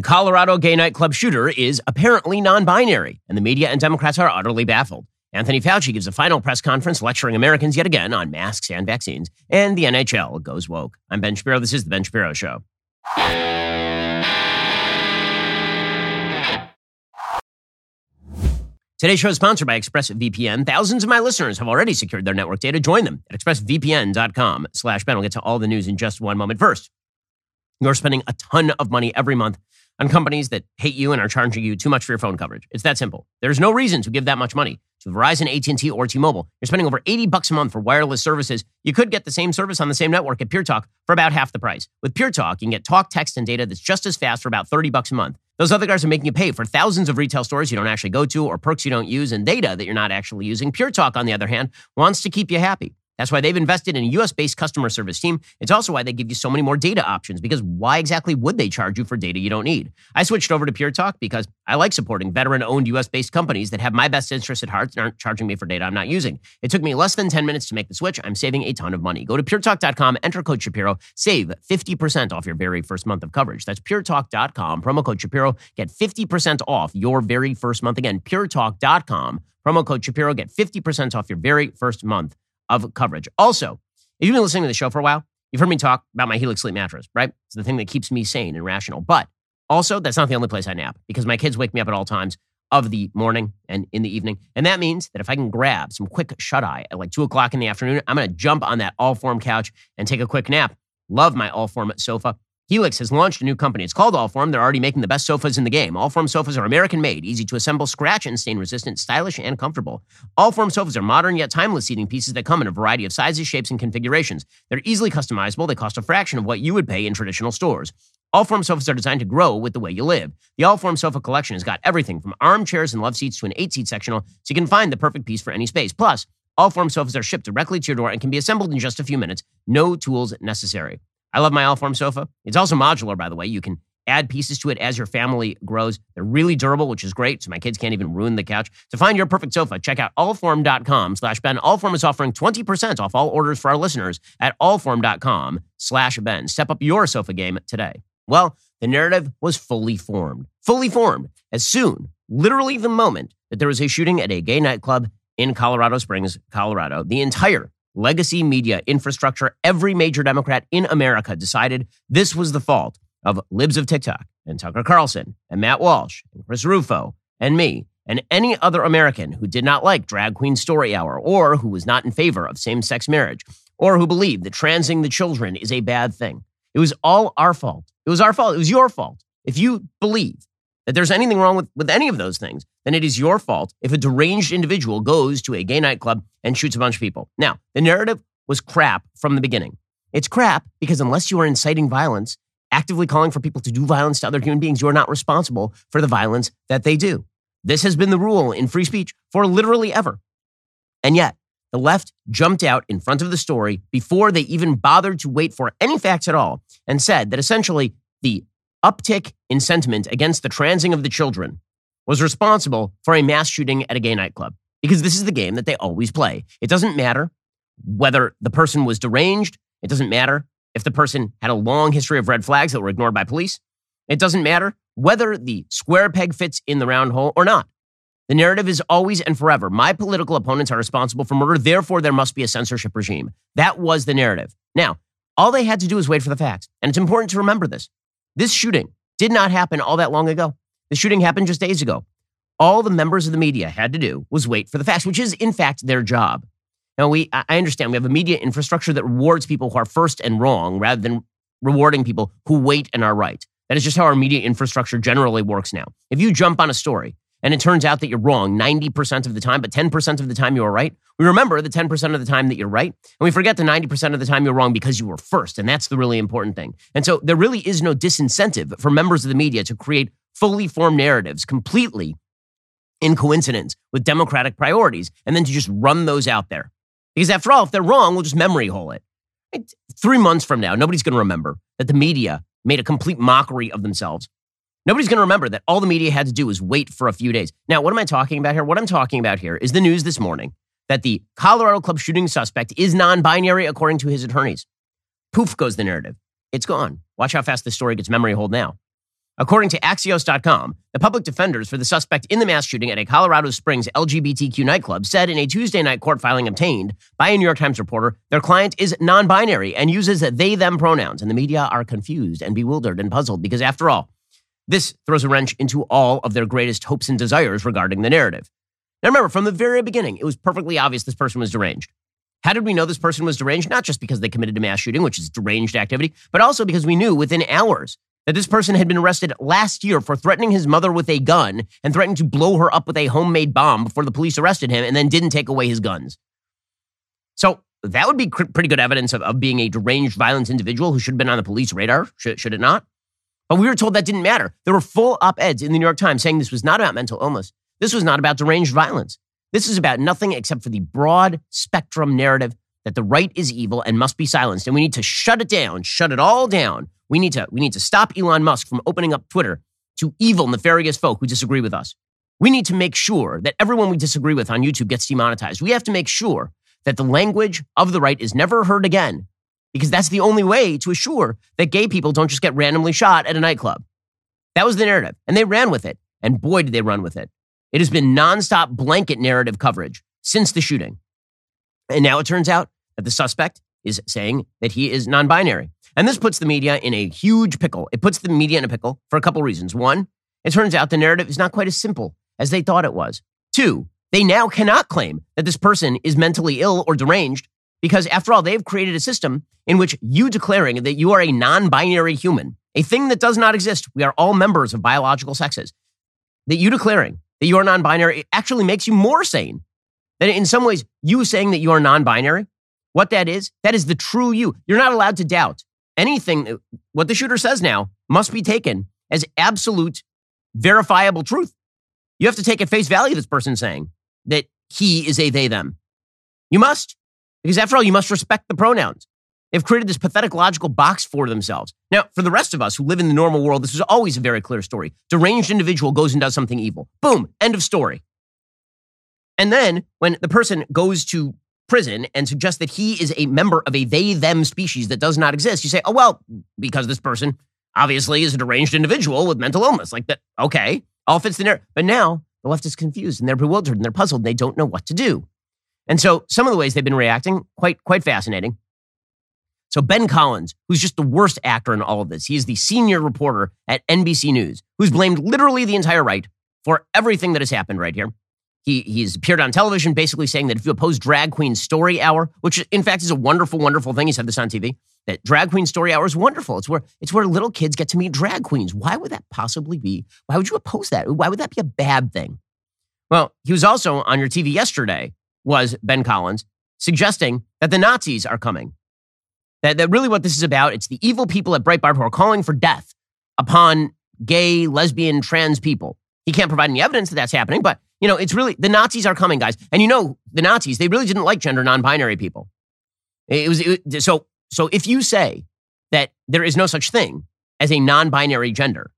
The Colorado gay nightclub shooter is apparently non binary, and the media and Democrats are utterly baffled. Anthony Fauci gives a final press conference lecturing Americans yet again on masks and vaccines, and the NHL goes woke. I'm Ben Shapiro. This is The Ben Shapiro Show. Today's show is sponsored by ExpressVPN. Thousands of my listeners have already secured their network data. Join them at expressvpn.com slash Ben. We'll get to all the news in just one moment. First, you're spending a ton of money every month on companies that hate you and are charging you too much for your phone coverage. It's that simple. There's no reason to give that much money to Verizon, AT&T, or T-Mobile. You're spending over 80 bucks a month for wireless services. You could get the same service on the same network at Pure Talk for about half the price. With Pure Talk, you can get talk, text, and data that's just as fast for about 30 bucks a month. Those other guys are making you pay for thousands of retail stores you don't actually go to or perks you don't use and data that you're not actually using. Pure Talk, on the other hand, wants to keep you happy. That's why they've invested in a US based customer service team. It's also why they give you so many more data options because why exactly would they charge you for data you don't need? I switched over to Pure Talk because I like supporting veteran owned US based companies that have my best interest at heart and aren't charging me for data I'm not using. It took me less than 10 minutes to make the switch. I'm saving a ton of money. Go to puretalk.com, enter code Shapiro, save 50% off your very first month of coverage. That's puretalk.com, promo code Shapiro, get 50% off your very first month. Again, puretalk.com, promo code Shapiro, get 50% off your very first month of coverage. Also, if you've been listening to the show for a while, you've heard me talk about my Helix sleep mattress, right? It's the thing that keeps me sane and rational. But also, that's not the only place I nap because my kids wake me up at all times of the morning and in the evening. And that means that if I can grab some quick shut eye at like two o'clock in the afternoon, I'm going to jump on that Allform couch and take a quick nap. Love my Allform sofa. Helix has launched a new company. It's called Allform. They're already making the best sofas in the game. Allform sofas are American made, easy to assemble, scratch and stain resistant, stylish, and comfortable. Allform sofas are modern yet timeless seating pieces that come in a variety of sizes, shapes, and configurations. They're easily customizable. They cost a fraction of what you would pay in traditional stores. Allform sofas are designed to grow with the way you live. The Allform sofa collection has got everything from armchairs and love seats to an eight seat sectional, so you can find the perfect piece for any space. Plus, Allform sofas are shipped directly to your door and can be assembled in just a few minutes. No tools necessary. I love my Allform sofa. It's also modular, by the way. You can add pieces to it as your family grows. They're really durable, which is great, so my kids can't even ruin the couch. To find your perfect sofa, check out allform.com slash Ben. Allform is offering 20% off all orders for our listeners at allform.com slash Ben. Step up your sofa game today. Well, the narrative was fully formed. Fully formed as soon, literally the moment, that there was a shooting at a gay nightclub in Colorado Springs, Colorado. The entire legacy media infrastructure, every major Democrat in America decided this was the fault of libs of TikTok and Tucker Carlson and Matt Walsh and Chris Rufo and me and any other American who did not like Drag Queen Story Hour or who was not in favor of same sex marriage or who believed that transing the children is a bad thing. It was all our fault. It was our fault. It was your fault. If you believe that there's anything wrong with, with any of those things, then it is your fault if a deranged individual goes to a gay nightclub and shoots a bunch of people. Now, the narrative was crap from the beginning. It's crap because unless you are inciting violence, actively calling for people to do violence to other human beings, you are not responsible for the violence that they do. This has been the rule in free speech for literally ever. And yet, the left jumped out in front of the story before they even bothered to wait for any facts at all and said that essentially the uptick in sentiment against the transing of the children was responsible for a mass shooting at a gay nightclub. Because this is the game that they always play. It doesn't matter whether the person was deranged. It doesn't matter if the person had a long history of red flags that were ignored by police. It doesn't matter whether the square peg fits in the round hole or not. The narrative is always and forever my political opponents are responsible for murder, therefore, there must be a censorship regime. That was the narrative. Now, all they had to do was wait for the facts. And it's important to remember this. This shooting did not happen all that long ago. The shooting happened just days ago. All the members of the media had to do was wait for the facts, which is, in fact, their job. Now, we, I understand we have a media infrastructure that rewards people who are first and wrong rather than rewarding people who wait and are right. That is just how our media infrastructure generally works now. If you jump on a story and it turns out that you're wrong 90% of the time, but 10% of the time you are right, we remember the 10% of the time that you're right, and we forget the 90% of the time you're wrong because you were first. And that's the really important thing. And so there really is no disincentive for members of the media to create fully formed narratives completely in coincidence with democratic priorities and then to just run those out there. Because after all, if they're wrong, we'll just memory hole it. Three months from now, nobody's going to remember that the media made a complete mockery of themselves Nobody's going to remember that all the media had to do was wait for a few days. Now, what am I talking about here? What I'm talking about here is the news this morning that the Colorado club shooting suspect is non binary according to his attorneys. Poof goes the narrative. It's gone. Watch how fast this story gets memory hold now. According to Axios.com, the public defenders for the suspect in the mass shooting at a Colorado Springs LGBTQ nightclub said in a Tuesday night court filing obtained by a New York Times reporter their client is non binary and uses they them pronouns. And the media are confused and bewildered and puzzled because, after all, this throws a wrench into all of their greatest hopes and desires regarding the narrative. Now, remember, from the very beginning, it was perfectly obvious this person was deranged. How did we know this person was deranged? Not just because they committed a mass shooting, which is deranged activity, but also because we knew within hours that this person had been arrested last year for threatening his mother with a gun and threatening to blow her up with a homemade bomb before the police arrested him and then didn't take away his guns. So that would be pretty good evidence of, of being a deranged violent individual who should have been on the police radar, should, should it not? But we were told that didn't matter. There were full op eds in the New York Times saying this was not about mental illness. This was not about deranged violence. This is about nothing except for the broad spectrum narrative that the right is evil and must be silenced. And we need to shut it down, shut it all down we need to we need to stop Elon Musk from opening up Twitter to evil, nefarious folk who disagree with us. We need to make sure that everyone we disagree with on YouTube gets demonetized. We have to make sure that the language of the right is never heard again, because that's the only way to assure that gay people don't just get randomly shot at a nightclub. That was the narrative, and they ran with it. And boy, did they run with it. It has been nonstop blanket narrative coverage since the shooting. And now it turns out that the suspect is saying that he is non binary. And this puts the media in a huge pickle. It puts the media in a pickle for a couple reasons. One, it turns out the narrative is not quite as simple as they thought it was. Two, they now cannot claim that this person is mentally ill or deranged because, after all, they've created a system in which you declaring that you are a non binary human, a thing that does not exist, we are all members of biological sexes, that you declaring that you are non binary actually makes you more sane. That in some ways, you saying that you are non binary, what that is, that is the true you. You're not allowed to doubt anything, what the shooter says now must be taken as absolute, verifiable truth. You have to take at face value this person saying that he is a they them. You must, because after all, you must respect the pronouns. They've created this pathetic logical box for themselves. Now, for the rest of us who live in the normal world, this is always a very clear story. Deranged individual goes and does something evil. Boom, end of story. And then when the person goes to prison and suggests that he is a member of a they them species that does not exist, you say, oh, well, because this person obviously is a deranged individual with mental illness. Like that, okay, all fits the narrative. But now the left is confused and they're bewildered and they're puzzled and they don't know what to do. And so some of the ways they've been reacting, quite, quite fascinating. So Ben Collins, who's just the worst actor in all of this, he is the senior reporter at NBC News, who's blamed literally the entire right for everything that has happened right here. He, he's appeared on television basically saying that if you oppose Drag Queen Story Hour, which in fact is a wonderful, wonderful thing, he said this on TV, that Drag Queen Story Hour is wonderful. It's where, it's where little kids get to meet drag queens. Why would that possibly be? Why would you oppose that? Why would that be a bad thing? Well, he was also on your TV yesterday, was Ben Collins, suggesting that the Nazis are coming. That, that really what this is about, it's the evil people at Breitbart who are calling for death upon gay, lesbian, trans people. He can't provide any evidence that that's happening, but you know, it's really the Nazis are coming, guys. And you know, the Nazis they really didn't like gender non-binary people. It was it, so so. If you say that there is no such thing as a non-binary gender,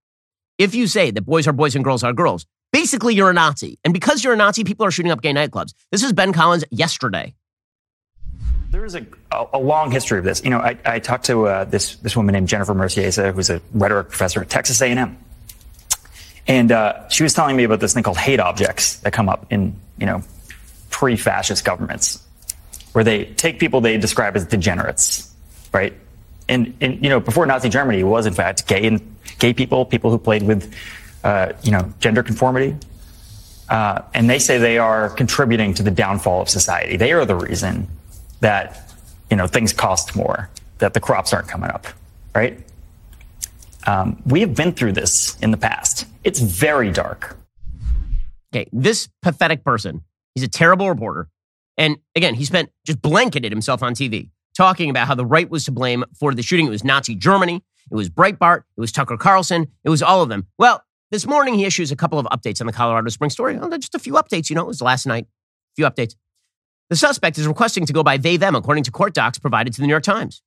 if you say that boys are boys and girls are girls, basically you're a Nazi. And because you're a Nazi, people are shooting up gay nightclubs. This is Ben Collins yesterday. There is a, a, long history of this. You know, I, I talked to uh, this this woman named Jennifer Mercieca, who's a rhetoric professor at Texas A&M. And uh, she was telling me about this thing called hate objects that come up in, you know, pre-fascist governments, where they take people they describe as degenerates, right? And, and you know, before Nazi Germany was in fact gay and gay people, people who played with, uh, you know, gender conformity. Uh, and they say they are contributing to the downfall of society. They are the reason that, you know, things cost more, that the crops aren't coming up, right? Um, we have been through this in the past. It's very dark. Okay, this pathetic person, he's a terrible reporter. And again, he spent just blanketed himself on TV talking about how the right was to blame for the shooting. It was Nazi Germany, it was Breitbart, it was Tucker Carlson, it was all of them. Well, this morning he issues a couple of updates on the Colorado Springs story. Just a few updates, you know, it was last night. A few updates. The suspect is requesting to go by they them, according to court docs provided to the New York Times.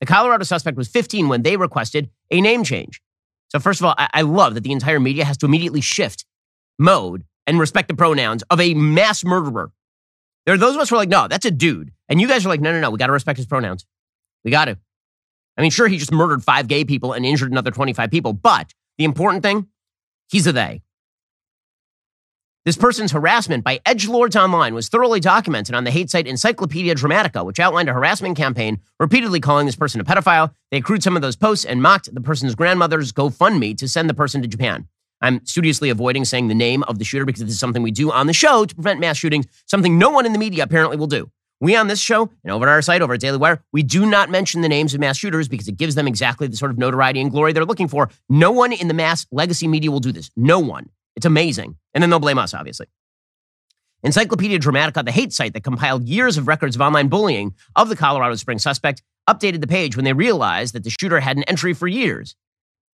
The Colorado suspect was 15 when they requested a name change. So, first of all, I, I love that the entire media has to immediately shift mode and respect the pronouns of a mass murderer. There are those of us who are like, no, that's a dude. And you guys are like, no, no, no, we got to respect his pronouns. We got to. I mean, sure, he just murdered five gay people and injured another 25 people, but The important thing, he's a they. This person's harassment by edge lords online was thoroughly documented on the hate site Encyclopedia Dramatica, which outlined a harassment campaign repeatedly calling this person a pedophile. They accrued some of those posts and mocked the person's grandmother's GoFundMe to send the person to Japan. I'm studiously avoiding saying the name of the shooter because this is something we do on the show to prevent mass shootings, something no one in the media apparently will do. We on this show and over at our site, over at Daily Wire, we do not mention the names of mass shooters because it gives them exactly the sort of notoriety and glory they're looking for. No one in the mass legacy media will do this. No one. It's amazing. And then they'll blame us, obviously. Encyclopedia Dramatica, the hate site that compiled years of records of online bullying of the Colorado Springs suspect, updated the page when they realized that the shooter had an entry for years,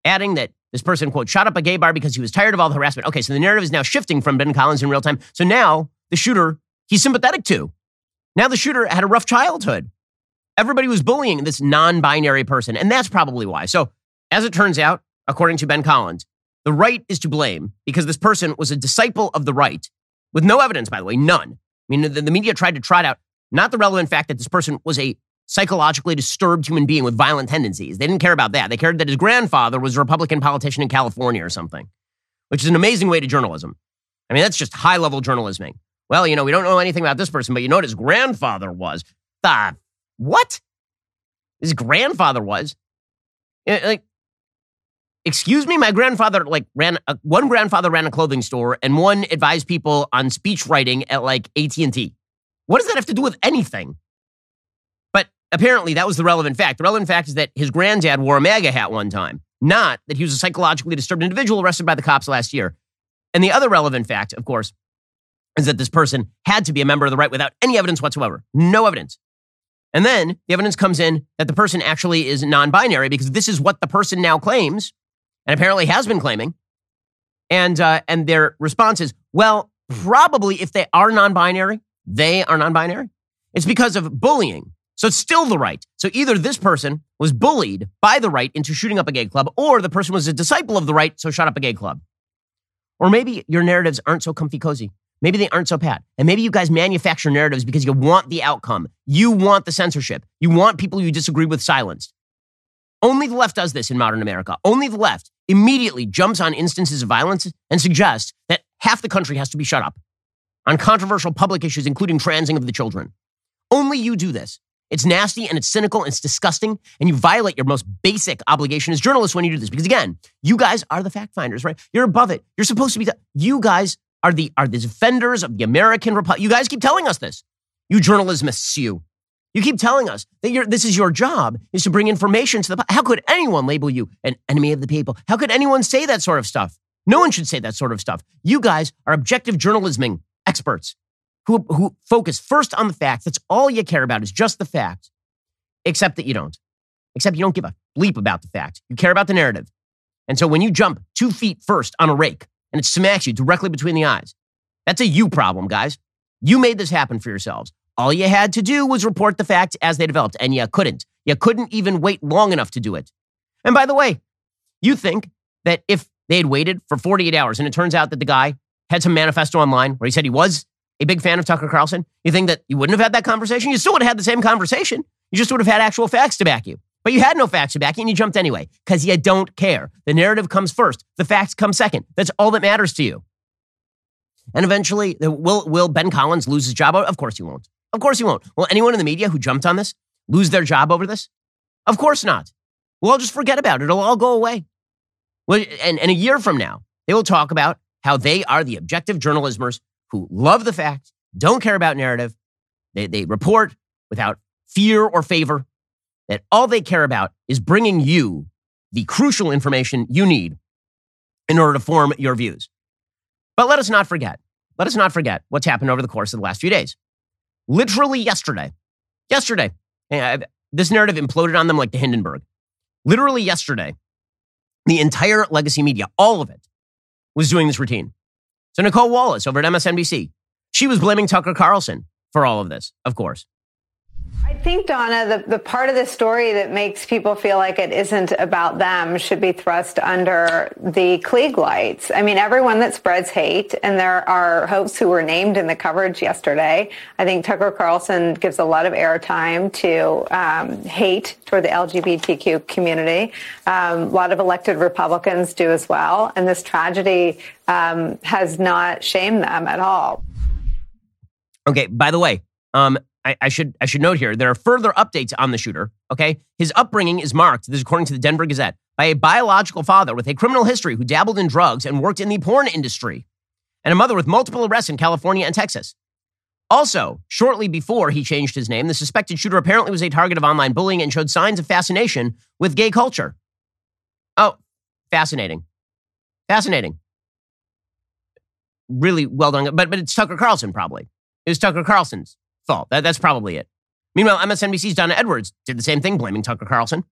adding that this person, quote, shot up a gay bar because he was tired of all the harassment. Okay, so the narrative is now shifting from Ben Collins in real time. So now the shooter, he's sympathetic to. Now the shooter had a rough childhood. Everybody was bullying this non binary person, and that's probably why. So, as it turns out, according to Ben Collins, the right is to blame because this person was a disciple of the right with no evidence, by the way, none. I mean, the, the media tried to trot out not the relevant fact that this person was a psychologically disturbed human being with violent tendencies. They didn't care about that. They cared that his grandfather was a Republican politician in California or something, which is an amazing way to journalism. I mean, that's just high level journalisming. Well, you know, we don't know anything about this person, but you know what his grandfather was. The what? His grandfather was. Like, excuse me, my grandfather like ran a, one grandfather ran a clothing store and one advised people on speech writing at like AT&T. What does that have to do with anything? But apparently that was the relevant fact. The relevant fact is that his granddad wore a MAGA hat one time, not that he was a psychologically disturbed individual arrested by the cops last year. And the other relevant fact, of course, is that this person had to be a member of the right without any evidence whatsoever. No evidence. And then the evidence comes in that the person actually is non binary because this is what the person now claims and apparently has been claiming. And, uh, and their response is, well, probably if they are non binary, they are non binary. It's because of bullying. So it's still the right. So either this person was bullied by the right into shooting up a gay club, or the person was a disciple of the right, so shot up a gay club. Or maybe your narratives aren't so comfy cozy. Maybe they aren't so bad. And maybe you guys manufacture narratives because you want the outcome. You want the censorship. You want people you disagree with silenced. Only the left does this in modern America. Only the left immediately jumps on instances of violence and suggests that half the country has to be shut up on controversial public issues, including transing of the children. Only you do this. It's nasty and it's cynical and it's disgusting, and you violate your most basic obligation as journalists when you do this. Because again, you guys are the fact finders, right? You're above it. You're supposed to be. The, you guys are the are the defenders of the American Republic. You guys keep telling us this. You journalismists, you. You keep telling us that this is your job is to bring information to the. How could anyone label you an enemy of the people? How could anyone say that sort of stuff? No one should say that sort of stuff. You guys are objective journalism experts who, who focus first on the facts. That's all you care about is just the facts, except that you don't. Except you don't give a bleep about the facts. You care about the narrative. And so when you jump two feet first on a rake and it smacks you directly between the eyes, that's a you problem, guys. You made this happen for yourselves. All you had to do was report the facts as they developed, and you couldn't. You couldn't even wait long enough to do it. And by the way, you think that if they had waited for 48 hours and it turns out that the guy had some manifesto online where he said he was a big fan of Tucker Carlson, you think that you wouldn't have had that conversation? You still would have had the same conversation. You just would have had actual facts to back you. But you had no facts to back you and you jumped anyway because you don't care. The narrative comes first, the facts come second. That's all that matters to you. And eventually, will, will Ben Collins lose his job? Of course he won't. Of course he won't. Will anyone in the media who jumped on this lose their job over this? Of course not. We'll all just forget about it. It'll all go away. And, and a year from now, they will talk about how they are the objective journalismers who love the facts, don't care about narrative. They, they report without fear or favor, that all they care about is bringing you the crucial information you need in order to form your views. But let us not forget, let us not forget what's happened over the course of the last few days literally yesterday. Yesterday. Eh, this narrative imploded on them like the Hindenburg. Literally yesterday, the entire legacy media, all of it, was doing this routine. So Nicolle Wallace over at MSNBC, she was blaming Tucker Carlson for all of this, of course. I think, Donna, the, the part of the story that makes people feel like it isn't about them should be thrust under the Klieg lights. I mean, everyone that spreads hate, and there are hosts who were named in the coverage yesterday. I think Tucker Carlson gives a lot of airtime to um, hate toward the LGBTQ community. Um, a lot of elected Republicans do as well. And this tragedy um, has not shamed them at all. Okay, by the way, um, I, I, should I should note here there are further updates on the shooter. Okay, his upbringing is marked. This is according to the Denver Gazette by a biological father with a criminal history who dabbled in drugs and worked in the porn industry, and a mother with multiple arrests in California and Texas. Also, shortly before he changed his name, the suspected shooter apparently was a target of online bullying and showed signs of fascination with gay culture. Oh, fascinating. Fascinating. Really well done. But, but it's Tucker Carlson, probably. It was Tucker Carlson's fault. That, that's probably it. Meanwhile, MSNBC's Donna Edwards did the same thing, blaming Tucker Carlson.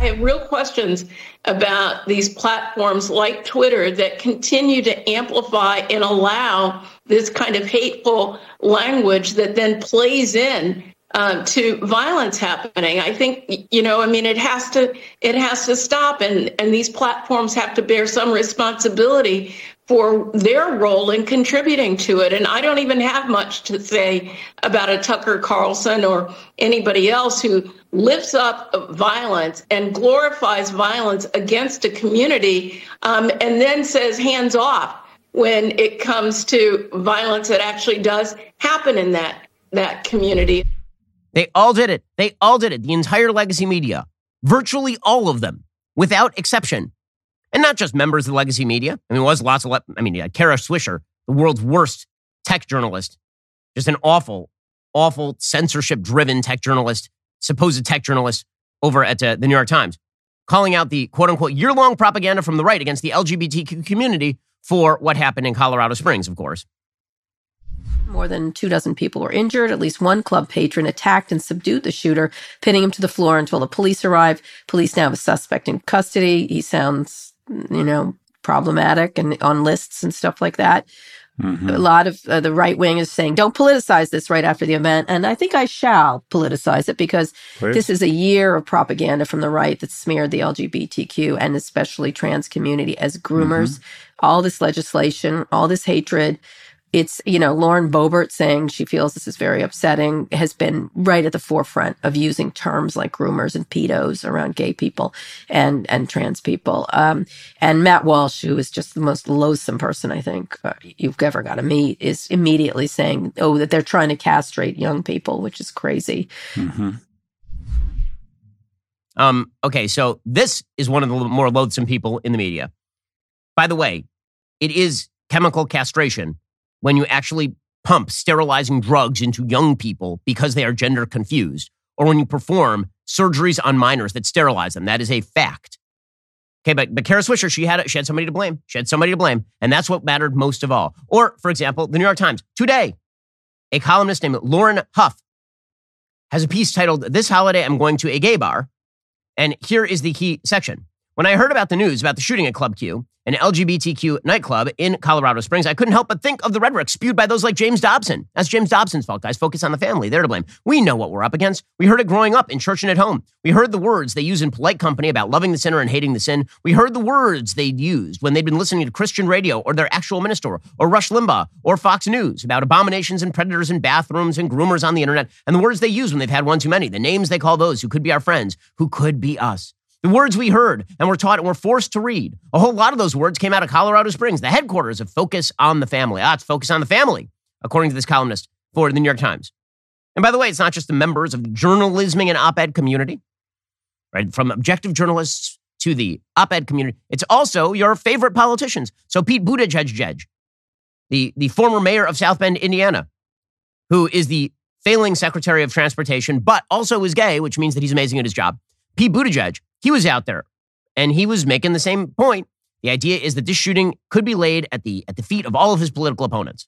I have real questions about these platforms like Twitter that continue to amplify and allow this kind of hateful language that then plays in uh, to violence happening. I think you know. I mean, it has to it has to stop, and and these platforms have to bear some responsibility for their role in contributing to it. And I don't even have much to say about a Tucker Carlson or anybody else who lifts up violence and glorifies violence against a community um, and then says hands off when it comes to violence that actually does happen in that that community. They all did it. They all did it. The entire legacy media, virtually all of them, without exception, and not just members of the legacy media. I mean, was lots of, I mean, yeah, Kara Swisher, the world's worst tech journalist, just an awful, awful censorship driven tech journalist, supposed tech journalist over at uh, the New York Times, calling out the quote unquote year long propaganda from the right against the LGBTQ community for what happened in Colorado Springs, of course. More than two dozen people were injured. At least one club patron attacked and subdued the shooter, pinning him to the floor until the police arrived. Police now have a suspect in custody. He sounds you know, problematic and on lists and stuff like that. Mm-hmm. A lot of uh, the right wing is saying, don't politicize this right after the event. And I think I shall politicize it because Please. this is a year of propaganda from the right that smeared the LGBTQ and especially trans community as groomers. Mm-hmm. All this legislation, all this hatred it's, you know, Lauren Boebert saying she feels this is very upsetting has been right at the forefront of using terms like groomers and pedos around gay people and, and trans people. Um, and Matt Walsh, who is just the most loathsome person I think uh, you've ever got to meet, is immediately saying, oh, that they're trying to castrate young people, which is crazy. Mm-hmm. Um, okay, so this is one of the more loathsome people in the media. By the way, it is chemical castration when you actually pump sterilizing drugs into young people because they are gender confused, or when you perform surgeries on minors that sterilize them. That is a fact. Okay, but, but Kara Swisher, she had, she had somebody to blame. She had somebody to blame. And that's what mattered most of all. Or, for example, the New York Times, today, a columnist named Lauren Hough has a piece titled, This Holiday I'm Going to a Gay Bar. And here is the key section. When I heard about the news about the shooting at Club Q, an LGBTQ nightclub in Colorado Springs, I couldn't help but think of the rhetoric spewed by those like James Dobson. That's James Dobson's fault, guys. Focus on the family. They're to blame. We know what we're up against. We heard it growing up in church and at home. We heard the words they use in polite company about loving the sinner and hating the sin. We heard the words they'd used when they'd been listening to Christian radio or their actual minister or Rush Limbaugh or Fox News about abominations and predators in bathrooms and groomers on the internet and the words they use when they've had one too many, the names they call those who could be our friends, who could be us. The words we heard and were taught and were forced to read. A whole lot of those words came out of Colorado Springs, the headquarters of Focus on the Family. Ah, it's Focus on the Family, according to this columnist for the New York Times. And by the way, it's not just the members of the journalisming and op ed community, right? From objective journalists to the op ed community, it's also your favorite politicians. So Pete Buttigieg, the, the former mayor of South Bend, Indiana, who is the failing Secretary of Transportation, but also is gay, which means that he's amazing at his job. Pete Buttigieg he was out there and he was making the same point. The idea is that this shooting could be laid at the at the feet of all of his political opponents.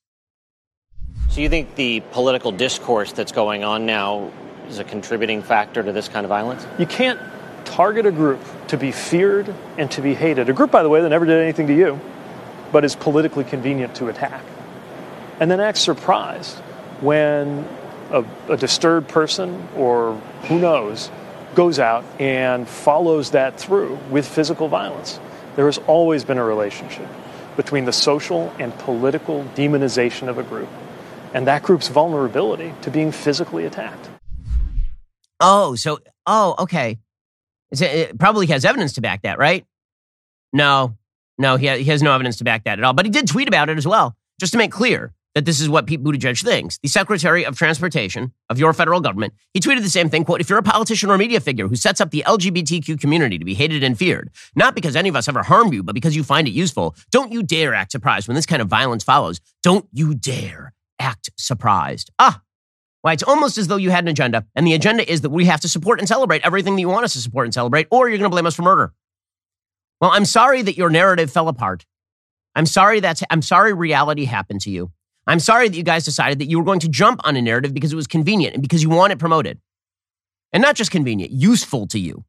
So you think the political discourse that's going on now is a contributing factor to this kind of violence? You can't target a group to be feared and to be hated. A group, by the way, that never did anything to you, but is politically convenient to attack. And then act surprised when a, a disturbed person or who knows goes out and follows that through with physical violence. There has always been a relationship between the social and political demonization of a group and that group's vulnerability to being physically attacked. Oh, so, oh, okay. It probably has evidence to back that, right? No, no, he, ha- he has no evidence to back that at all. But he did tweet about it as well, just to make clear that this is what Pete Buttigieg thinks. The Secretary of Transportation of your federal government, he tweeted the same thing, quote, if you're a politician or media figure who sets up the LGBTQ community to be hated and feared, not because any of us ever harmed you, but because you find it useful, don't you dare act surprised when this kind of violence follows. Don't you dare act surprised. Ah, why, it's almost as though you had an agenda, and the agenda is that we have to support and celebrate everything that you want us to support and celebrate, or you're going to blame us for murder. Well, I'm sorry that your narrative fell apart. I'm sorry that's I'm sorry reality happened to you. I'm sorry that you guys decided that you were going to jump on a narrative because it was convenient and because you want it promoted. And not just convenient, useful to you.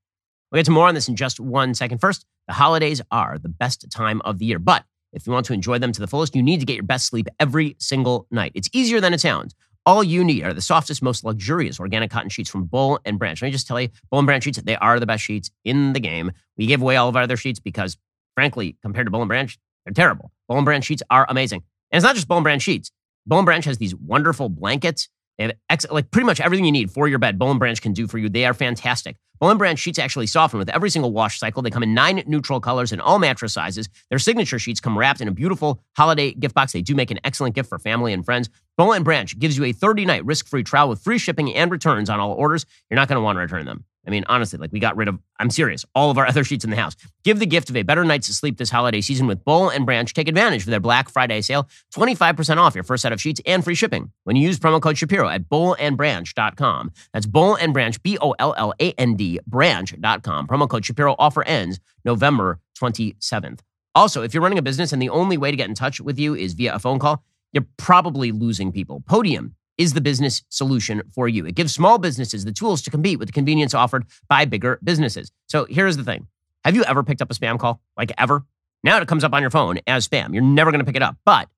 We'll get to more on this in just one second. First, the holidays are the best time of the year, but if you want to enjoy them to the fullest, you need to get your best sleep every single night. It's easier than it sounds. All you need are the softest, most luxurious organic cotton sheets from Boll and Branch. Let me just tell you, Boll and Branch sheets, they are the best sheets in the game. We give away all of our other sheets because, frankly, compared to Boll and Branch, they're terrible. Boll and Branch sheets are amazing. And it's not just and Branch sheets. And Branch has these wonderful blankets. They have ex- like pretty much everything you need for your bed. And Branch can do for you. They are fantastic. And Branch sheets actually soften with every single wash cycle. They come in nine neutral colors and all mattress sizes. Their signature sheets come wrapped in a beautiful holiday gift box. They do make an excellent gift for family and friends. And Branch gives you a 30-night risk-free trial with free shipping and returns on all orders. You're not going to want to return them. I mean, honestly, like we got rid of, I'm serious, all of our other sheets in the house. Give the gift of a better night's sleep this holiday season with Boll and Branch. Take advantage of their Black Friday sale, 25% off your first set of sheets and free shipping when you use promo code Shapiro at bollandbranch.com. That's Boll and Branch, B O L L A N D, branch.com. Promo code Shapiro offer ends November 27th. Also, if you're running a business and the only way to get in touch with you is via a phone call, you're probably losing people. Podium is the business solution for you. It gives small businesses the tools to compete with the convenience offered by bigger businesses. So here's the thing Have you ever picked up a spam call? Like ever? Now it comes up on your phone as spam. You're never going to pick it up. But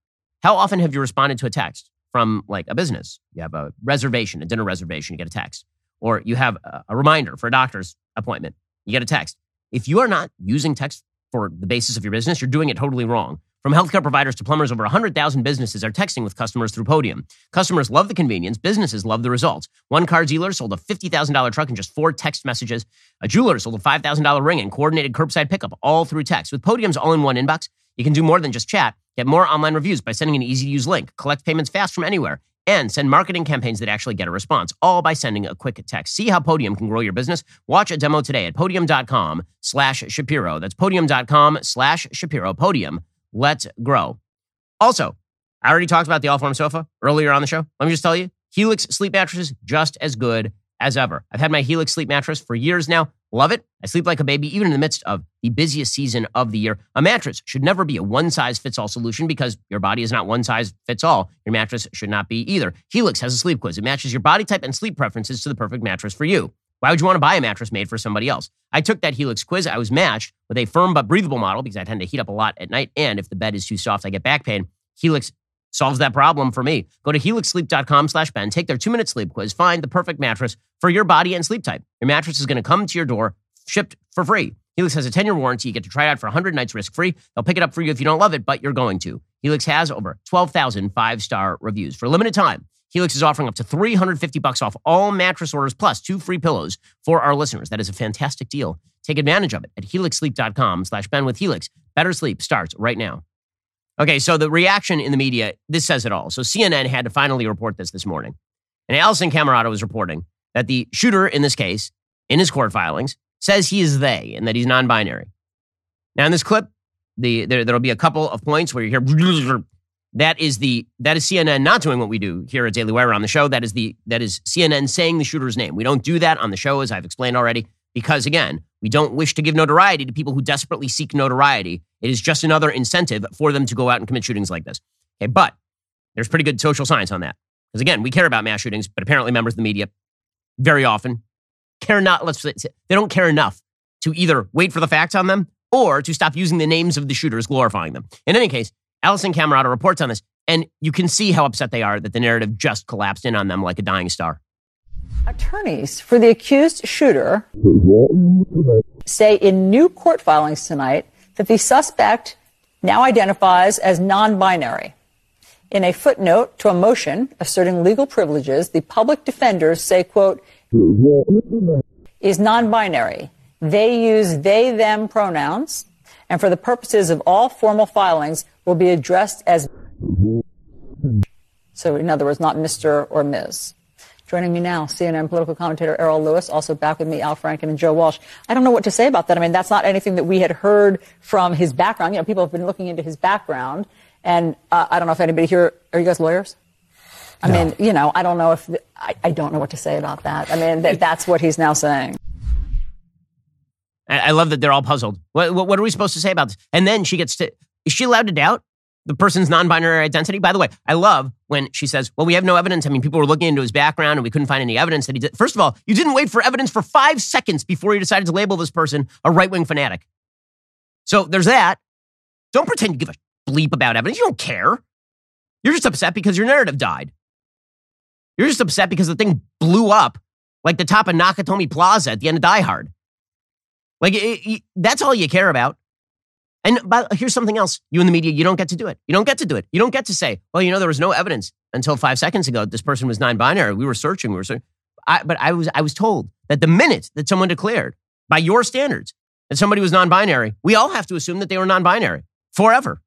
how often have you responded to a text from like a business? You have a reservation, a dinner reservation, you get a text. Or you have a reminder for a doctor's appointment, you get a text. If you are not using text for the basis of your business, you're doing it totally wrong. From healthcare providers to plumbers, over 100,000 businesses are texting with customers through Podium. Customers love the convenience, businesses love the results. One car dealer sold a $50,000 truck in just four text messages. A jeweler sold a $5,000 ring and coordinated curbside pickup all through text. With Podium's all in one inbox, you can do more than just chat. Get more online reviews by sending an easy to use link, collect payments fast from anywhere, and send marketing campaigns that actually get a response, all by sending a quick text. See how Podium can grow your business? Watch a demo today at podium.com slash Shapiro. That's podium.com slash Shapiro. Podium Let's grow. Also, I already talked about the Allform sofa earlier on the show. Let me just tell you, Helix sleep mattresses just as good as ever. I've had my Helix sleep mattress for years now. Love it. I sleep like a baby, even in the midst of the busiest season of the year. A mattress should never be a one size fits all solution because your body is not one size fits all. Your mattress should not be either. Helix has a sleep quiz. It matches your body type and sleep preferences to the perfect mattress for you. Why would you want to buy a mattress made for somebody else? I took that Helix quiz. I was matched with a firm but breathable model because I tend to heat up a lot at night. And if the bed is too soft, I get back pain. Helix solves that problem for me. Go to helixsleep.com slash Ben, take their two minute sleep quiz, find the perfect mattress for your body and sleep type. Your mattress is going to come to your door, shipped for free. Helix has a 10 year warranty. You get to try it out for 100 nights risk free. They'll pick it up for you if you don't love it, but you're going to. Helix has over 12,000 five star reviews. For a limited time, Helix is offering up to 350 bucks off all mattress orders plus two free pillows for our listeners. That is a fantastic deal. Take advantage of it at helixsleep.com slash Ben with Helix. Better sleep starts right now. Okay, so the reaction in the media, this says it all. So CNN had to finally report this this morning. And Alisyn Camerota was reporting that the shooter in this case, in his court filings, says he is they and that he's non-binary. Now in this clip, the, there, there'll be a couple of points where you hear that is the that is CNN not doing what we do here at Daily Wire on the show. That is the that is CNN saying the shooter's name. We don't do that on the show, as I've explained already, because again, we don't wish to give notoriety to people who desperately seek notoriety. It is just another incentive for them to go out and commit shootings like this. Okay, but there's pretty good social science on that. Because again, we care about mass shootings, but apparently members of the media very often care not. Let's say they don't care enough to either wait for the facts on them or to stop using the names of the shooters, glorifying them. In any case, Alisyn Camerota reports on this. And you can see how upset they are that the narrative just collapsed in on them like a dying star. Attorneys for the accused shooter say in new court filings tonight that the suspect now identifies as non binary. In a footnote to a motion asserting legal privileges, the public defenders say, quote, is non binary. They use they them pronouns, and for the purposes of all formal filings, will be addressed as. So, in other words, not Mr. or Ms. Joining me now, CNN political commentator Errol Louis, also back with me, Al Franken and Joe Walsh. I don't know what to say about that. I mean, that's not anything that we had heard from his background. You know, people have been looking into his background, and uh, I don't know if anybody here, are you guys lawyers? I no. mean, you know, I don't know if, I, I, don't know what to say about that. I mean, that, that's what he's now saying. I love that they're all puzzled. What, what, what, are we supposed to say about this? And then she gets to, is she allowed to doubt? the person's non-binary identity. By the way, I love when she says, "Well, we have no evidence." I mean, people were looking into his background and we couldn't find any evidence that he did. First of all, you didn't wait for evidence for 5 seconds before you decided to label this person a right-wing fanatic. So, there's that. Don't pretend you give a bleep about evidence. You don't care. You're just upset because your narrative died. You're just upset because the thing blew up like the top of Nakatomi Plaza at the end of Die Hard. Like, it, it, that's all you care about. And here's something else. You in the media, you don't get to do it. You don't get to do it. You don't get to say, well, you know, there was no evidence until five seconds ago this person was non-binary. We were searching. We were searching. I, but I was I was told that the minute that someone declared by your standards that somebody was non-binary, we all have to assume that they were non-binary forever.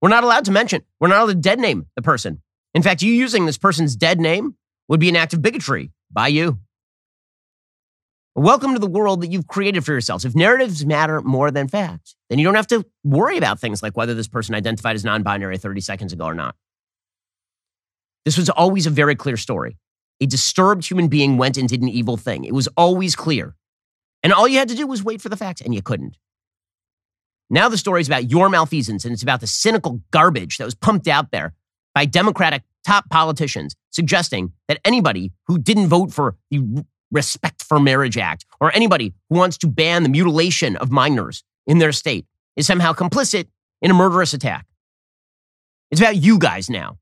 We're not allowed to mention. We're not allowed to dead name the person. In fact, you using this person's dead name would be an act of bigotry by you. Welcome to the world that you've created for yourselves. If narratives matter more than facts, then you don't have to worry about things like whether this person identified as non binary 30 seconds ago or not. This was always a very clear story. A disturbed human being went and did an evil thing. It was always clear. And all you had to do was wait for the facts, and you couldn't. Now the story is about your malfeasance, and it's about the cynical garbage that was pumped out there by Democratic top politicians suggesting that anybody who didn't vote for the Respect for Marriage Act or anybody who wants to ban the mutilation of minors in their state is somehow complicit in a murderous attack. It's about you guys now.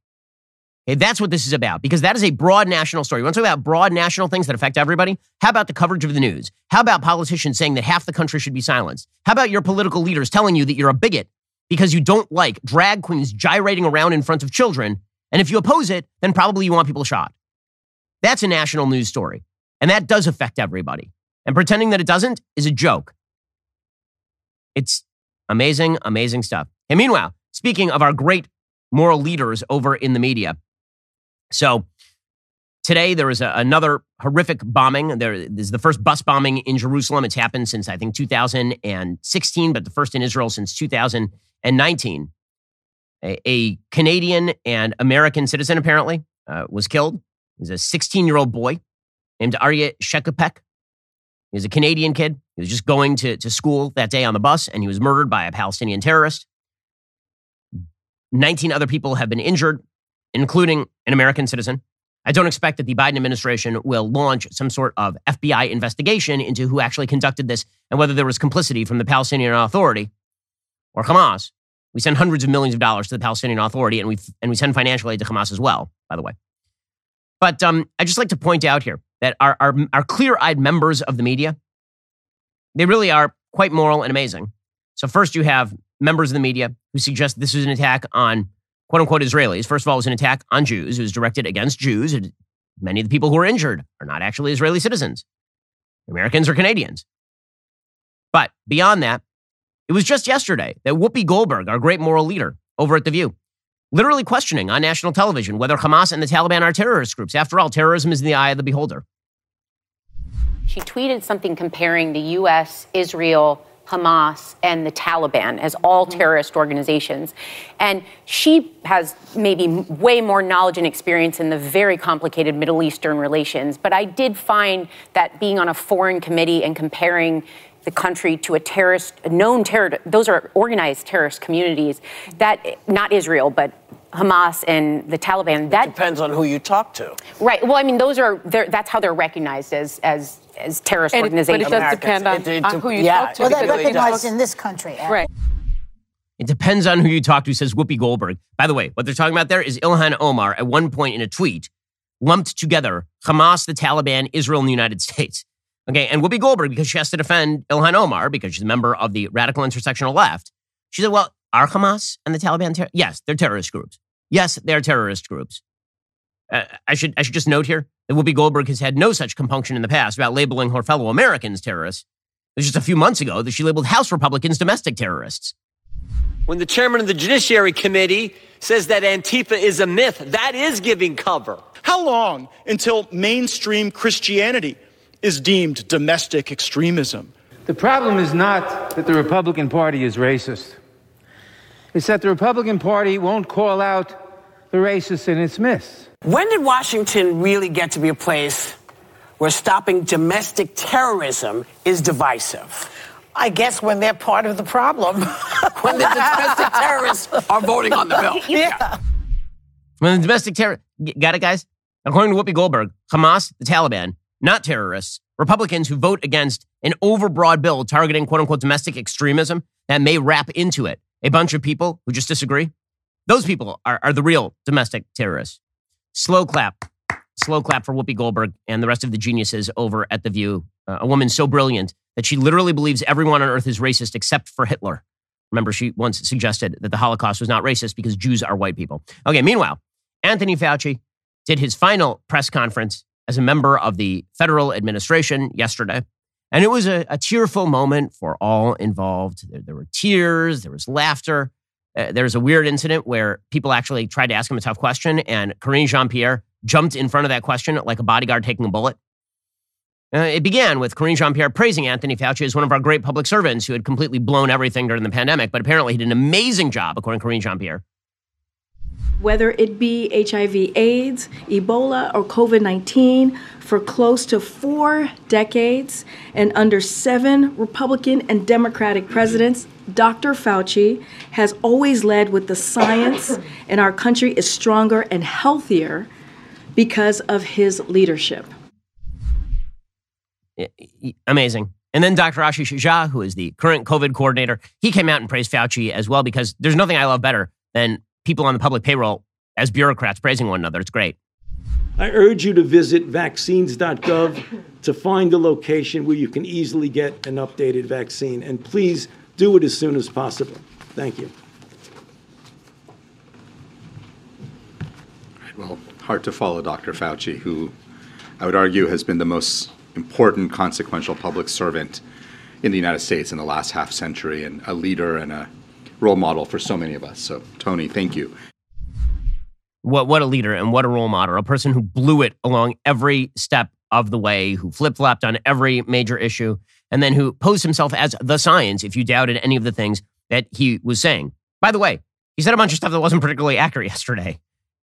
Okay, that's what this is about because that is a broad national story. You want to talk about broad national things that affect everybody? How about the coverage of the news? How about politicians saying that half the country should be silenced? How about your political leaders telling you that you're a bigot because you don't like drag queens gyrating around in front of children? And if you oppose it, then probably you want people shot. That's a national news story. And that does affect everybody. And pretending that it doesn't is a joke. It's amazing, amazing stuff. And meanwhile, speaking of our great moral leaders over in the media, so today there was a, another horrific bombing. There is the first bus bombing in Jerusalem. It's happened since I think 2016, but the first in Israel since 2019. A, a Canadian and American citizen apparently uh, was killed. He's a 16 year old boy named Aryeh Shechopek. He was a Canadian kid. He was just going to, to school that day on the bus, and he was murdered by a Palestinian terrorist. 19 other people have been injured, including an American citizen. I don't expect that the Biden administration will launch some sort of FBI investigation into who actually conducted this and whether there was complicity from the Palestinian Authority or Hamas. We send hundreds of millions of dollars to the Palestinian Authority, and we and we send financial aid to Hamas as well. By the way, but um, I just like to point out here that are, are, are clear eyed members of the media. They really are quite moral and amazing. So, first, you have members of the media who suggest this was an attack on quote unquote Israelis. First of all, it was an attack on Jews. It was directed against Jews. Many of the people who were injured are not actually Israeli citizens, Americans or Canadians. But beyond that, it was just yesterday that Whoopi Goldberg, our great moral leader over at The View, literally questioning on national television whether Hamas and the Taliban are terrorist groups. After all, terrorism is in the eye of the beholder. She tweeted something comparing the U.S., Israel, Hamas, and the Taliban as all mm-hmm. terrorist organizations. And she has maybe way more knowledge and experience in the very complicated Middle Eastern relations. But I did find that being on a foreign committee and comparing the country to a terrorist, a known terror, those are organized terrorist communities, that, not Israel, but Hamas and the Taliban. That it depends on who you talk to. Right. Well, I mean, those are that's how they're recognized as as as terrorist and organizations. It, but it does depend on, it, it, on who you yeah, talk to. Well, they're recognized in this country. Right. It depends on who you talk to, says Whoopi Goldberg. By the way, what they're talking about there is Ilhan Omar at one point in a tweet lumped together Hamas, the Taliban, Israel, and the United States. Okay, and Whoopi Goldberg, because she has to defend Ilhan Omar, because she's a member of the radical intersectional left, she said, well, are Hamas and the Taliban ter- Yes, they're terrorist groups. Yes, they're terrorist groups. Uh, I should I should just note here that Whoopi Goldberg has had no such compunction in the past about labeling her fellow Americans terrorists. It was just a few months ago that she labeled House Republicans domestic terrorists. When the chairman of the Judiciary Committee says that Antifa is a myth, that is giving cover. How long until mainstream Christianity is deemed domestic extremism? The problem is not that the Republican Party is racist. It's that the Republican Party won't call out the racists in its midst. When did Washington really get to be a place where stopping domestic terrorism is divisive? I guess when they're part of the problem. when the domestic terrorists are voting on the bill. Yeah. When the domestic terror, got it, guys? According to Whoopi Goldberg, Hamas, the Taliban, not terrorists, Republicans who vote against an overbroad bill targeting quote unquote domestic extremism that may wrap into it a bunch of people who just disagree. Those people are, are the real domestic terrorists. Slow clap. Slow clap for Whoopi Goldberg and the rest of the geniuses over at The View. Uh, a woman so brilliant that she literally believes everyone on earth is racist except for Hitler. Remember, she once suggested that the Holocaust was not racist because Jews are white people. Okay, meanwhile, Anthony Fauci did his final press conference as a member of the federal administration yesterday. And it was a, a tearful moment for all involved. There, there, were tears, there was laughter. Uh, there was a weird incident where people actually tried to ask him a tough question, and Karine Jean Pierre jumped in front of that question like a bodyguard taking a bullet. Uh, it began with Karine Jean Pierre praising Anthony Fauci as one of our great public servants who had completely blown everything during the pandemic, but apparently he did an amazing job, according to Karine Jean Pierre. Whether it be HIV, AIDS, Ebola, or COVID 19, for close to four decades and under seven Republican and Democratic presidents, Dr. Fauci has always led with the science, and our country is stronger and healthier because of his leadership amazing. And then Dr. Ashish Jha, who is the current COVID coordinator, he came out and praised Fauci as well because there's nothing I love better than people on the public payroll as bureaucrats praising one another. It's great. I urge you to visit vaccines.gov to find a location where you can easily get an updated vaccine. And please do it as soon as possible. Thank you. Well, hard to follow Dr. Fauci, who I would argue has been the most important, consequential public servant in the United States in the last half century and a leader and a role model for so many of us. So, Tony, thank you. What, what a leader and what a role model. A person who blew it along every step of the way, who flip flopped on every major issue, and then who posed himself as the science if you doubted any of the things that he was saying. By the way, he said a bunch of stuff that wasn't particularly accurate yesterday,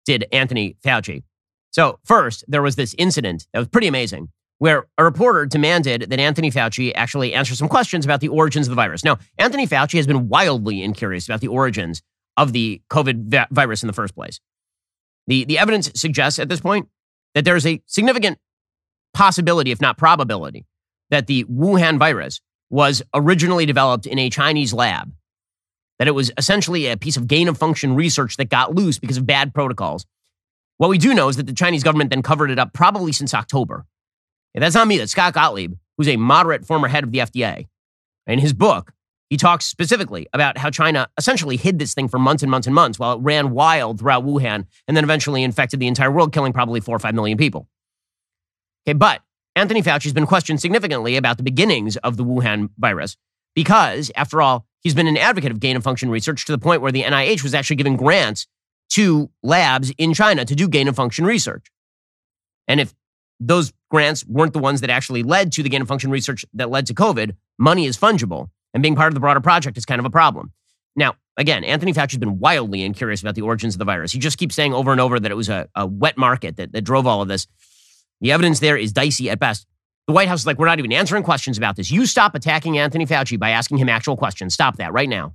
did Anthony Fauci. So, first, there was this incident that was pretty amazing where a reporter demanded that Anthony Fauci actually answer some questions about the origins of the virus. Now, Anthony Fauci has been wildly incurious about the origins of the COVID virus in the first place. The, the evidence suggests at this point that there is a significant possibility, if not probability, that the Wuhan virus was originally developed in a Chinese lab, that it was essentially a piece of gain of function research that got loose because of bad protocols. What we do know is that the Chinese government then covered it up probably since October and that's not me, that's Scott Gottlieb, who's a moderate former head of the FDA. In his book, he talks specifically about how China essentially hid this thing for months and months and months while it ran wild throughout Wuhan and then eventually infected the entire world, killing probably four or five million people. Okay, but Anthony Fauci's been questioned significantly about the beginnings of the Wuhan virus because, after all, he's been an advocate of gain of function research to the point where the NIH was actually giving grants to labs in China to do gain of function research. And if those grants weren't the ones that actually led to the gain of function research that led to COVID. Money is fungible, and being part of the broader project is kind of a problem. Now, again, Anthony Fauci's been wildly incurious about the origins of the virus. He just keeps saying over and over that it was a, a wet market that, that drove all of this. The evidence there is dicey at best. The White House is like, we're not even answering questions about this. You stop attacking Anthony Fauci by asking him actual questions. Stop that right now.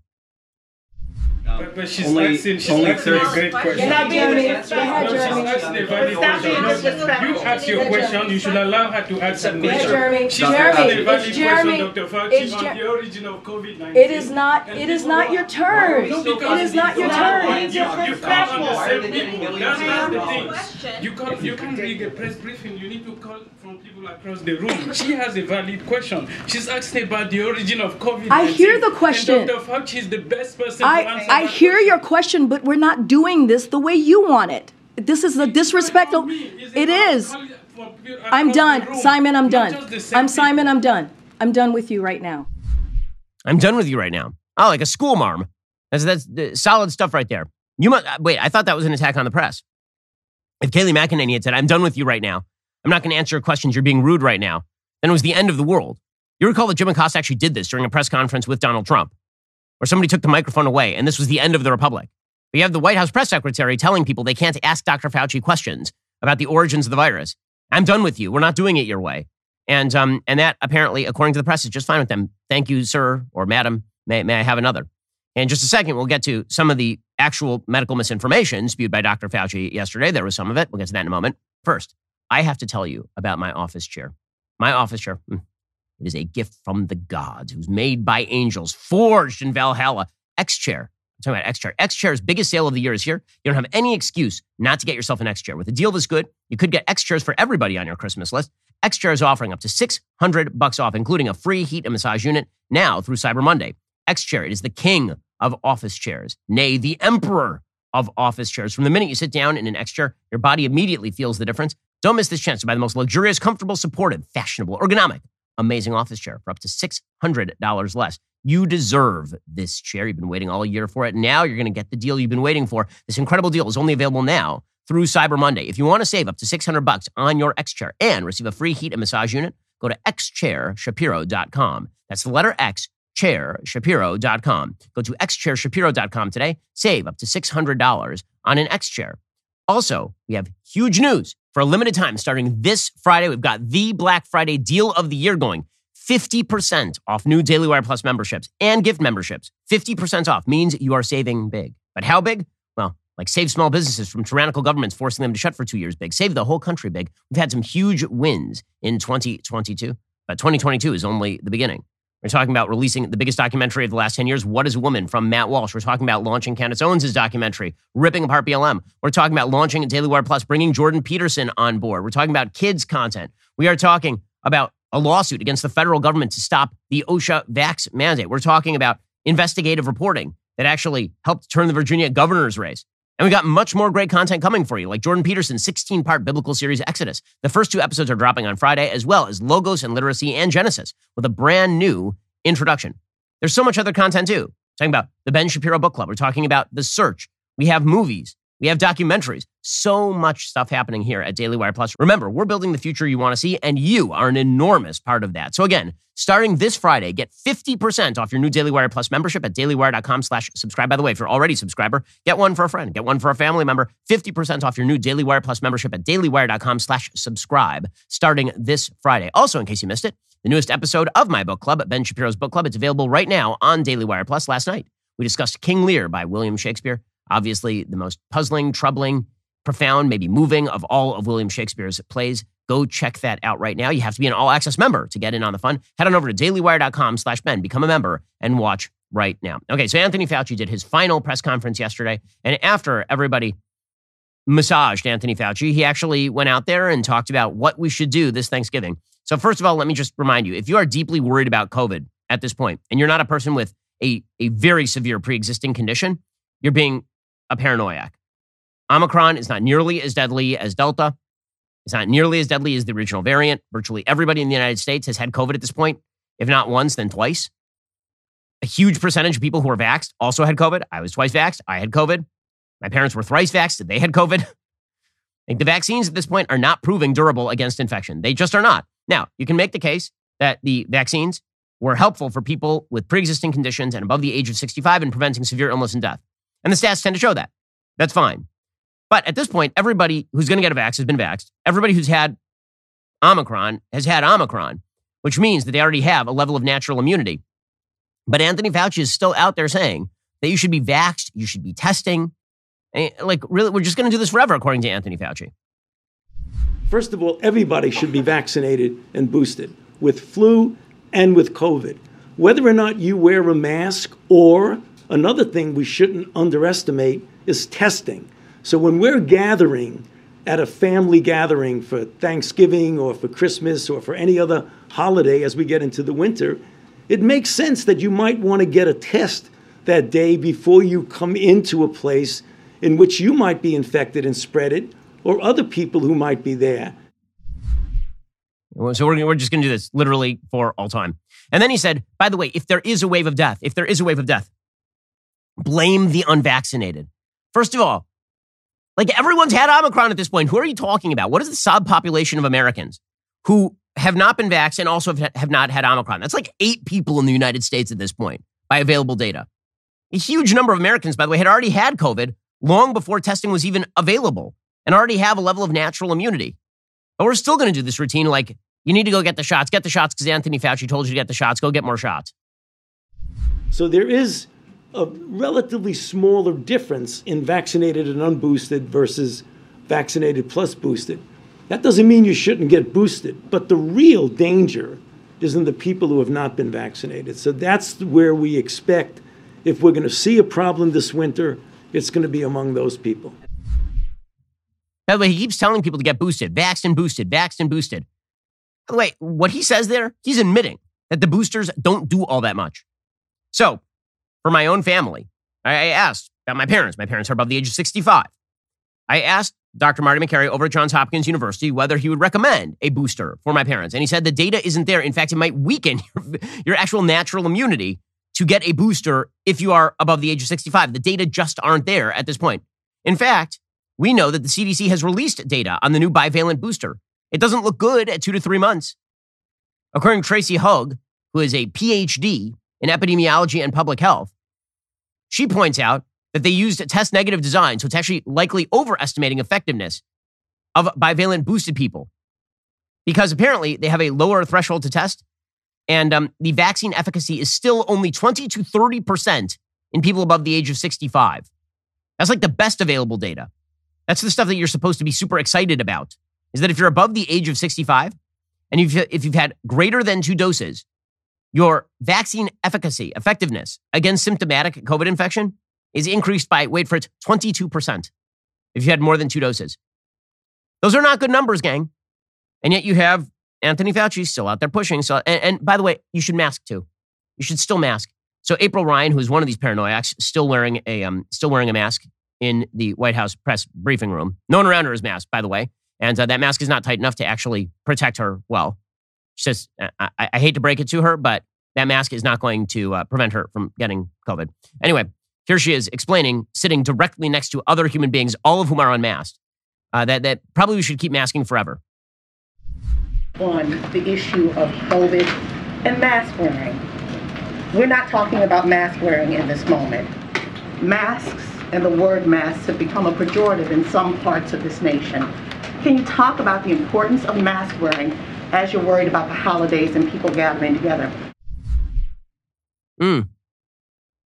Um, but, but she's Only- asking, she's only asking a great question. You're not being disrespectful. asking a valid Stop being question. disrespectful. You ask your question, you should allow her to answer the Yeah, question. Jeremy, She's Jeremy, asking a it's valid Jeremy, question, Dr. Fauci, it's on Jer- the origin of COVID-19. It is not. It is not your turn. No, It because is not your turn. You, you come on the same people. That's, that's the thing. You can't, you can't read a press briefing. You need to call from people across the room. She has a valid question. She's asking about the origin of COVID-19. I hear the question. And Dr. Fauci is the best person to answer I hear your question, but we're not doing this the way you want it. This is a disrespectful. It is. I'm done, Simon. I'm done. I'm Simon. I'm done. I'm done with you right now. I'm done with you right now. Oh, like a school marm. That's, that's uh, solid stuff right there. You must uh, wait. I thought that was an attack on the press. If Kayleigh McEnany had said, "I'm done with you right now. I'm not going to answer your questions. You're being rude right now," then it was the end of the world. You recall that Jim Acosta actually did this during a press conference with Donald Trump, where somebody took the microphone away, and this was the end of the republic. We have the White House press secretary telling people they can't ask Dr. Fauci questions about the origins of the virus. I'm done with you. We're not doing it your way. And um, and that apparently, according to the press, is just fine with them. Thank you, sir or madam. May, may I have another? In just a second, we'll get to some of the actual medical misinformation spewed by Dr. Fauci yesterday. There was some of it. We'll get to that in a moment. First, I have to tell you about my office chair. My office chair. It is a gift from the gods. Was made by angels, forged in Valhalla. X chair. I'm talking about X chair. X chair's biggest sale of the year is here. You don't have any excuse not to get yourself an X chair. With a deal this good, you could get X chairs for everybody on your Christmas list. X chair is offering up to 600 bucks off, including a free heat and massage unit now through Cyber Monday. X chair is the king of office chairs, nay, the emperor of office chairs. From the minute you sit down in an X chair, your body immediately feels the difference. Don't miss this chance to buy the most luxurious, comfortable, supportive, fashionable, ergonomic, amazing office chair for up to $600 less. You deserve this chair. You've been waiting all year for it. Now you're going to get the deal you've been waiting for. This incredible deal is only available now through Cyber Monday. If you want to save up to 600 bucks on your X chair and receive a free heat and massage unit, go to xchairshapiro.com. That's the letter X, chairshapiro.com. Go to xchairshapiro.com today. Save up to $600 on an X chair. Also, we have huge news. For a limited time, starting this Friday, we've got the Black Friday deal of the year going. 50% off new Daily Wire Plus memberships and gift memberships. 50% off means you are saving big. But how big? Well, like save small businesses from tyrannical governments forcing them to shut for two years big. Save the whole country big. We've had some huge wins in 2022, but 2022 is only the beginning. We're talking about releasing the biggest documentary of the last 10 years, What is Woman, from Matt Walsh. We're talking about launching Candace Owens' documentary, Ripping Apart BLM. We're talking about launching Daily Wire Plus, bringing Jordan Peterson on board. We're talking about kids' content. We are talking about a lawsuit against the federal government to stop the OSHA vax mandate. We're talking about investigative reporting that actually helped turn the Virginia governor's race. And we got much more great content coming for you, like Jordan Peterson's 16 part biblical series, Exodus. The first two episodes are dropping on Friday, as well as Logos and Literacy and Genesis with a brand new introduction. There's so much other content too. Talking about the Ben Shapiro Book Club. We're talking about The Search. We have movies. We have documentaries. So much stuff happening here at Daily Wire Plus. Remember, we're building the future you want to see, and you are an enormous part of that. So again, starting this Friday, get 50% off your new Daily Wire Plus membership at dailywire.com slash subscribe. By the way, if you're already a subscriber, get one for a friend, get one for a family member. 50% off your new Daily Wire Plus membership at dailywire.com slash subscribe starting this Friday. Also, in case you missed it, the newest episode of my book club, Ben Shapiro's book club, it's available right now on Daily Wire Plus. Last night, we discussed King Lear by William Shakespeare. Obviously, the most puzzling, troubling, profound, maybe moving of all of William Shakespeare's plays. Go check that out right now. You have to be an all access member to get in on the fun. Head on over to dailywire.com slash Ben, become a member, and watch right now. Okay, so Anthony Fauci did his final press conference yesterday. And after everybody massaged Anthony Fauci, he actually went out there and talked about what we should do this Thanksgiving. So, first of all, let me just remind you if you are deeply worried about COVID at this point, and you're not a person with a, a very severe pre existing condition, you're being a paranoiac. Omicron is not nearly as deadly as Delta. It's not nearly as deadly as the original variant. Virtually everybody in the United States has had COVID at this point, if not once, then twice. A huge percentage of people who are vaxxed also had COVID. I was twice vaxxed. I had COVID. My parents were thrice vaxxed. They had COVID. The vaccines at this point are not proving durable against infection. They just are not. Now, you can make the case that the vaccines were helpful for people with pre existing conditions and above the age of 65 in preventing severe illness and death. And the stats tend to show that. That's fine. But at this point, everybody who's going to get a vax has been vaxxed. Everybody who's had Omicron has had Omicron, which means that they already have a level of natural immunity. But Anthony Fauci is still out there saying that you should be vaxxed, you should be testing. Eh, like, really, we're just going to do this forever, according to Anthony Fauci. First of all, everybody should be vaccinated and boosted with flu and with COVID. Whether or not you wear a mask or another thing we shouldn't underestimate is testing. So when we're gathering at a family gathering for Thanksgiving or for Christmas or for any other holiday as we get into the winter, it makes sense that you might want to get a test that day before you come into a place in which you might be infected and spread it or other people who might be there. So we're, we're just going to do this literally for all time. And then he said, by the way, if there is a wave of death, if there is a wave of death, blame the unvaccinated. First of all, like everyone's had Omicron at this point. Who are you talking about? What is the subpopulation of Americans who have not been vaccinated and also have not had Omicron? That's like eight people in the United States at this point by available data. A huge number of Americans, by the way, had already had COVID long before testing was even available and already have a level of natural immunity. But we're still going to do this routine like you need to go get the shots. Get the shots because Anthony Fauci told you to get the shots. Go get more shots. So there is a relatively smaller difference in vaccinated and unboosted versus vaccinated plus boosted. That doesn't mean you shouldn't get boosted, but the real danger is in the people who have not been vaccinated. So that's where we expect if we're going to see a problem this winter, it's going to be among those people. By the way, he keeps telling people to get boosted, vaxxed and boosted, vaxxed and boosted. By the way, what he says there, he's admitting that the boosters don't do all that much. So, for my own family, I asked about my parents. My parents are above the age of 65. I asked Dr. Marty Makary over at Johns Hopkins University whether he would recommend a booster for my parents. And he said the data isn't there. In fact, it might weaken your, your actual natural immunity to get a booster if you are above the age of 65. The data just aren't there at this point. In fact, we know that the CDC has released data on the new bivalent booster. It doesn't look good at two to three months. According to Tracy Hoeg, who is a PhD in epidemiology and public health, she points out that they used a test negative design, so it's actually likely overestimating effectiveness of bivalent boosted people because apparently they have a lower threshold to test, and um, the vaccine efficacy is still only 20 to 30% in people above the age of 65. That's like the best available data. That's the stuff that you're supposed to be super excited about. Is that if you're above the age of 65 and if, if you've had greater than two doses, your vaccine efficacy, effectiveness against symptomatic COVID infection is increased by, wait for it, 22% if you had more than two doses. Those are not good numbers, gang. And yet you have Anthony Fauci still out there pushing. So, and, and by the way, you should mask too. You should still mask. So April Ryan, who's one of these paranoiacs, still wearing a um, still wearing a mask in the White House press briefing room. No one around her is masked, by the way, and uh, that mask is not tight enough to actually protect her well. She says, I, I, hate to break it to her, but that mask is not going to uh, prevent her from getting COVID. Anyway, here she is explaining, sitting directly next to other human beings, all of whom are unmasked, uh, that, that probably we should keep masking forever. On the issue of COVID and mask wearing. We're not talking about mask wearing in this moment. Masks and the word masks have become a pejorative in some parts of this nation. Can you talk about the importance of mask wearing as you're worried about the holidays and people gathering together? Mm.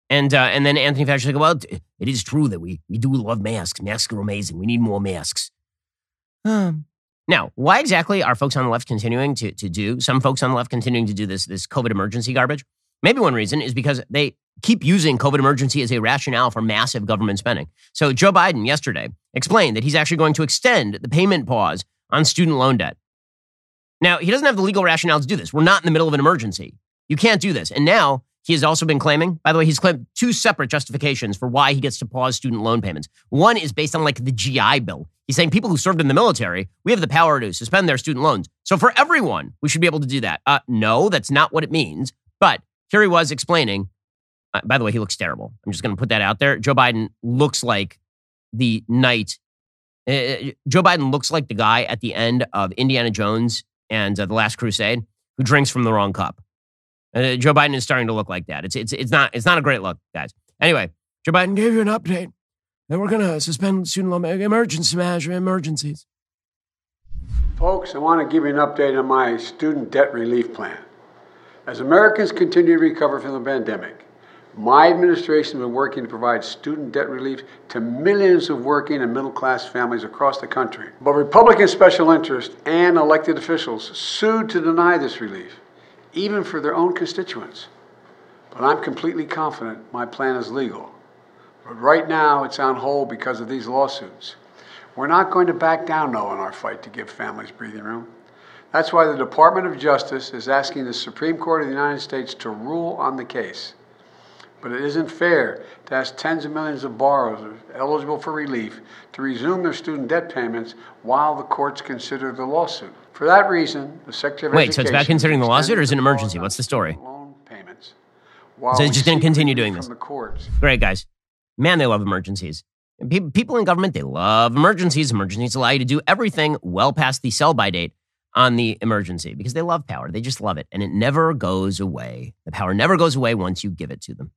And uh, and then Anthony Fauci like, well, it is true that we we do love masks. Masks are amazing. We need more masks. Um, now, why exactly are folks on the left continuing to to do some folks on the left continuing to do this this COVID emergency garbage? Maybe one reason is because they keep using COVID emergency as a rationale for massive government spending. So Joe Biden yesterday explained that he's actually going to extend the payment pause on student loan debt. Now, he doesn't have the legal rationale to do this. We're not in the middle of an emergency. You can't do this. And now he has also been claiming, by the way, he's claimed two separate justifications for why he gets to pause student loan payments. One is based on like the GI Bill. He's saying people who served in the military, we have the power to suspend their student loans. So for everyone, we should be able to do that. Uh, no, that's not what it means. But here he was explaining. Uh, by the way, he looks terrible. I'm just going to put that out there. Joe Biden looks like the knight. Uh, uh, Joe Biden looks like the guy at the end of Indiana Jones and uh, the Last Crusade who drinks from the wrong cup. Uh, Joe Biden is starting to look like that. It's, it's, it's, not, it's not a great look, guys. Anyway, Joe Biden gave you an update that we're going to suspend student loan emergency management emergencies. Folks, I want to give you an update on my student debt relief plan. As Americans continue to recover from the pandemic, My administration has been working to provide student debt relief to millions of working and middle class families across the country. But Republican special interests and elected officials sued to deny this relief, even for their own constituents. But I'm completely confident my plan is legal. But right now, it's on hold because of these lawsuits. We're not going to back down, though, in our fight to give families breathing room. That's why the Department of Justice is asking the Supreme Court of the United States to rule on the case. But it isn't fair to ask tens of millions of borrowers eligible for relief to resume their student debt payments while the courts consider the lawsuit. For that reason, the Secretary of Wait, Education so it's about considering the lawsuit or is it an emergency? What's the story? Loan while So it's just going to continue doing this. the courts. Great, guys. Man, they love emergencies. People in government, they love emergencies. Emergencies allow you to do everything well past the sell by date on the emergency because they love power. They just love it. And it never goes away. The power never goes away once you give it to them.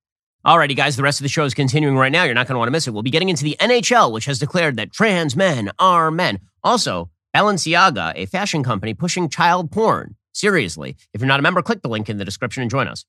Alrighty, guys, the rest of the show is continuing right now. You're not going to want to miss it. We'll be getting into the NHL, which has declared that trans men are men. Also, Balenciaga, a fashion company pushing child porn. Seriously. If you're not a member, click the link in the description and join us.